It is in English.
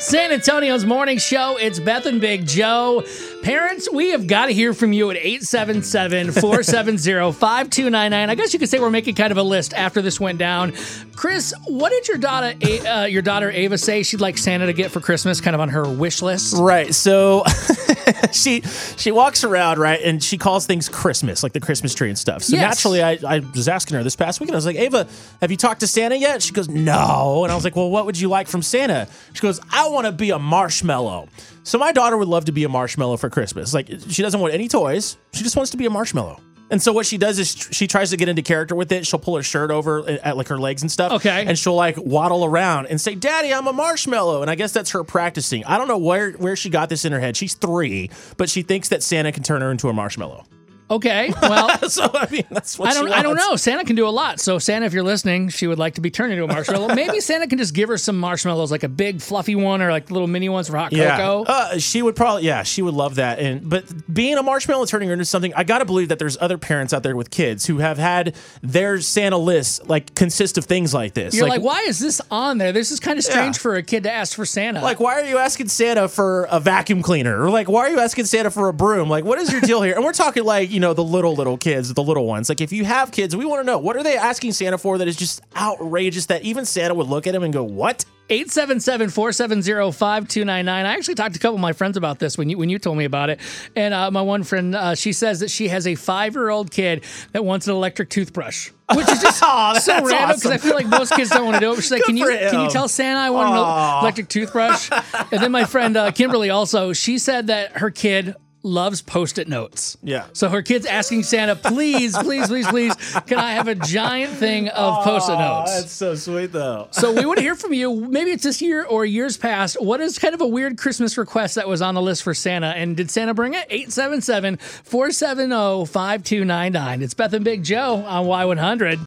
San Antonio's morning show. It's Beth and Big Joe. Parents, we have got to hear from you at 877 470 5299. I guess you could say we're making kind of a list after this went down. Chris, what did your daughter, uh, your daughter Ava say she'd like Santa to get for Christmas, kind of on her wish list? Right. So she she walks around, right, and she calls things Christmas, like the Christmas tree and stuff. So Yes. naturally, I, I was asking her this past weekend. I was like, Ava, have you talked to Santa yet? She goes, No. And I was like, Well, what would you like from Santa? She goes, I want to be a marshmallow. So my daughter would love to be a marshmallow for Christmas. Like she doesn't want any toys. She just wants to be a marshmallow. And so what she does is she tries to get into character with it. She'll pull her shirt over at, like her legs and stuff. Okay. And she'll like waddle around and say, "Daddy, I'm a marshmallow." And I guess that's her practicing. I don't know where where she got this in her head. She's three, but she thinks that Santa can turn her into a marshmallow. Okay. Well, so I mean, that's what I don't. I don't know. Santa can do a lot. So Santa, if you're listening, she would like to be turned into a marshmallow. Maybe Santa can just give her some marshmallows, like a big fluffy one, or like little mini ones for hot Yeah, cocoa. uh, she would probably. Yeah, she would love that. And but being a marshmallow, turning her into something. I gotta believe that there's other parents out there with kids who have had their Santa list like consist of things like this. You're like, why is this on there? This is kind of strange Yeah. for a kid to ask for Santa. Like, why are you asking Santa for a vacuum cleaner? Or like, why are you asking Santa for a broom? Like, what is your deal here? And we're talking like, you know, the little little kids, the little ones. Like, if you have kids, we want to know what are they asking Santa for that is just outrageous that even Santa would look at him and go, "What?" 877-470-5299. I actually talked to a couple of my friends about this when you when you told me about it. And uh, my one friend, uh, she says that she has a five-year-old kid that wants an electric toothbrush. Which is just Aw, so random because I feel like most kids don't want to do it. But she's like, Good "Can you can you tell Santa I want an electric toothbrush?" and then my friend uh, Kimberly also she said that her kid loves post-it notes. Yeah. So her kid's asking Santa, "Please, please, please, please, can I have a giant thing of post-it notes?" that's so sweet though. So we want to hear from you. Maybe it's this year or years past. What is kind of a weird Christmas request that was on the list for Santa? And did Santa bring it? 877 470 5299. It's Beth and Big Joe on Y100.